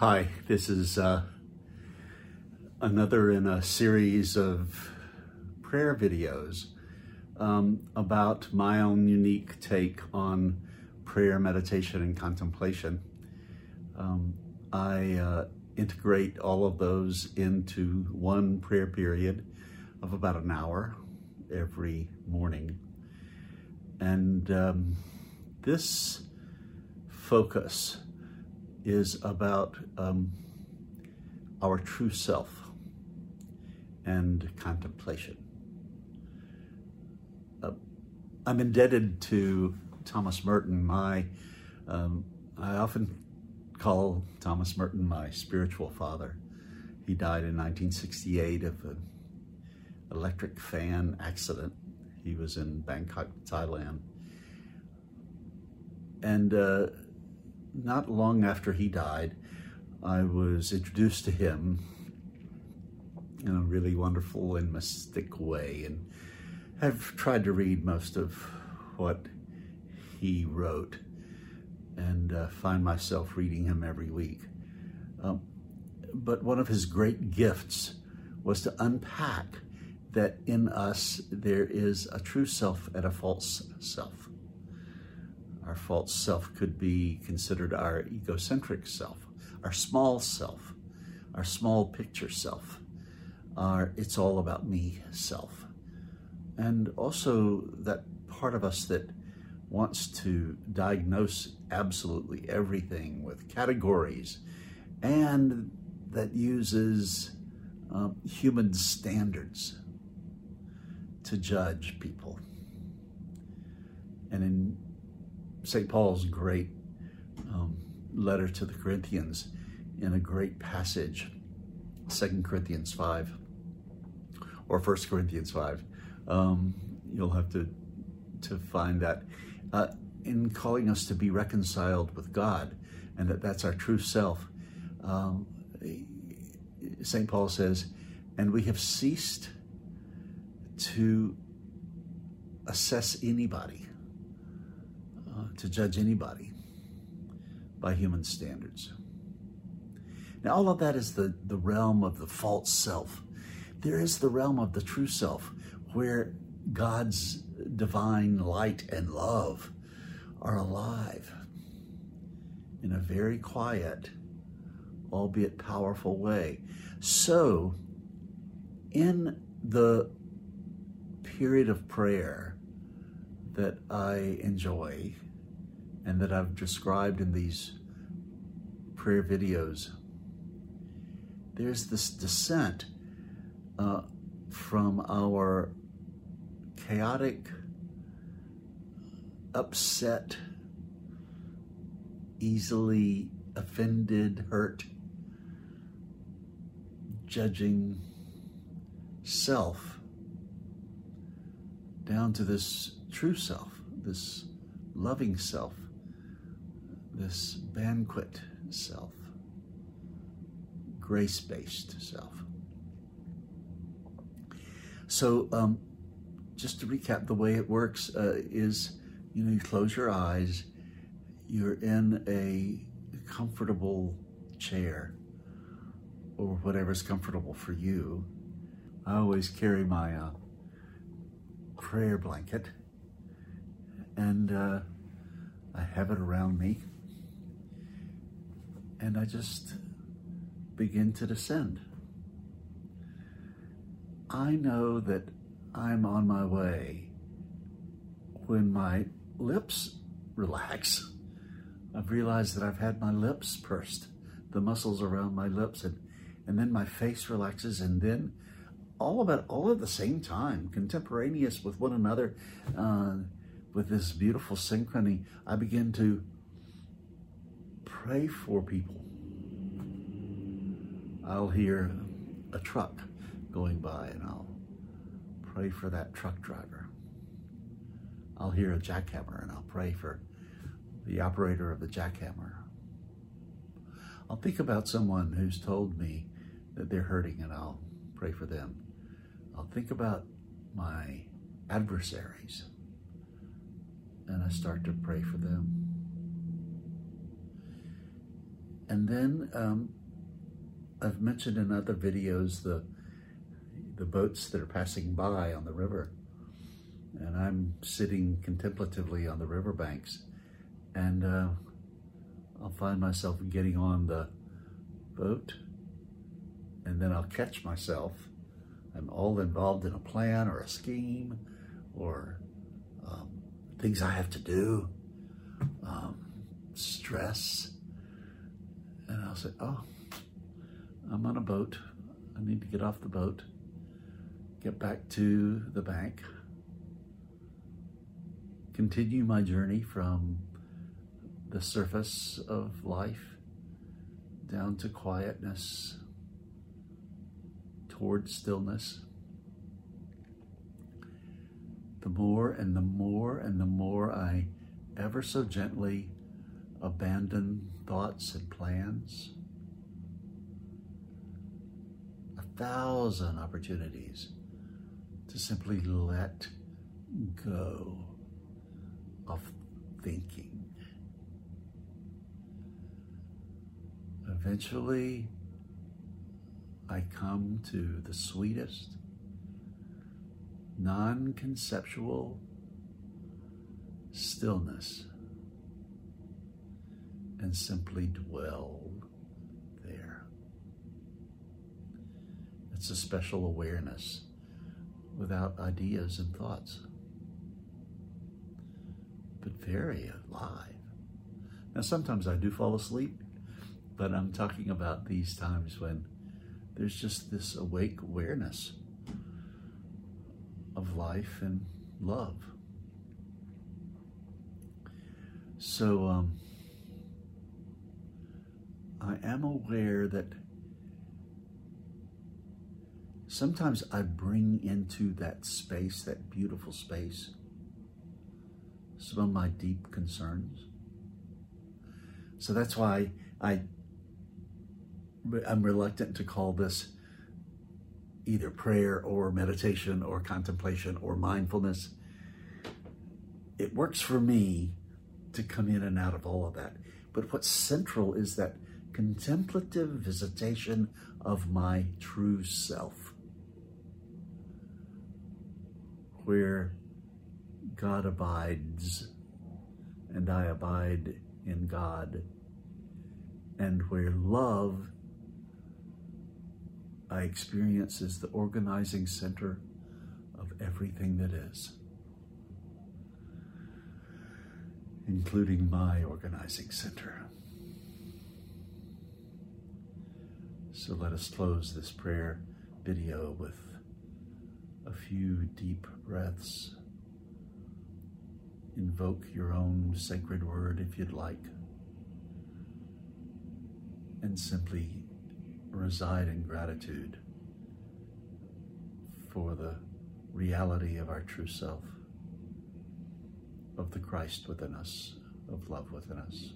Hi, this is uh, another in a series of prayer videos um, about my own unique take on prayer, meditation, and contemplation. Um, I uh, integrate all of those into one prayer period of about an hour every morning. And um, this focus is about um, our true self and contemplation. Uh, I'm indebted to Thomas Merton. My, um, I often call Thomas Merton my spiritual father. He died in 1968 of an electric fan accident. He was in Bangkok, Thailand. And uh, not long after he died, I was introduced to him in a really wonderful and mystic way and have tried to read most of what he wrote and uh, find myself reading him every week. Um, but one of his great gifts was to unpack that in us there is a true self and a false self. Our false self could be considered our egocentric self, our small self, our small picture self, our it's all about me self. And also that part of us that wants to diagnose absolutely everything with categories and that uses um, human standards to judge people. And in St. Paul's great um, letter to the Corinthians, in a great passage, Second Corinthians 5 or First Corinthians 5, um, you'll have to, to find that uh, in calling us to be reconciled with God and that that's our true self. Um, St. Paul says, and we have ceased to assess anybody, to judge anybody by human standards. Now, all of that is the, the realm of the false self. There is the realm of the true self where God's divine light and love are alive in a very quiet, albeit powerful way. So, in the period of prayer that I enjoy and that I've described in these prayer videos, there's this descent uh, from our chaotic, upset, easily offended, hurt, judging self down to this true self, this loving self, this banquet self, grace based self. So, um, just to recap, the way it works uh, is you know, you close your eyes, you're in a comfortable chair or whatever's comfortable for you. I always carry my uh, prayer blanket and uh, I have it around me and I just begin to descend. I know that I'm on my way when my lips relax. I've realized that I've had my lips pursed, the muscles around my lips, and, and then my face relaxes, and then all it, all at the same time, contemporaneous with one another, uh, with this beautiful synchrony, I begin to pray for people. I'll hear a truck going by, and I'll pray for that truck driver. I'll hear a jackhammer and I'll pray for the operator of the jackhammer. I'll think about someone who's told me that they're hurting and I'll pray for them. I'll think about my adversaries and I start to pray for them. And then um, I've mentioned in other videos the the boats that are passing by on the river. And I'm sitting contemplatively on the riverbanks. And uh, I'll find myself getting on the boat. And then I'll catch myself. I'm all involved in a plan or a scheme or um, things I have to do, um, stress. And I'll say, oh, I'm on a boat. I need to get off the boat, get back to the bank, continue my journey from the surface of life down to quietness, towards stillness. The more and the more and the more I ever so gently abandon thoughts and plans. A thousand opportunities to simply let go of thinking. Eventually, I come to the sweetest, non conceptual stillness and simply dwell there. It's a special awareness without ideas and thoughts, but very alive. Now, sometimes I do fall asleep, but I'm talking about these times when there's just this awake awareness of life and love. So, um, I am aware that sometimes I bring into that space, that beautiful space, some of my deep concerns. So that's why I I'm reluctant to call this either prayer or meditation or contemplation or mindfulness. It works for me to come in and out of all of that. But what's central is that contemplative visitation of my true self. where God abides and I abide in God, and where love I experience as the organizing center of everything that is, including my organizing center. So let us close this prayer video with a few deep breaths. Invoke your own sacred word if you'd like. And simply reside in gratitude for the reality of our true self, of the Christ within us, of love within us.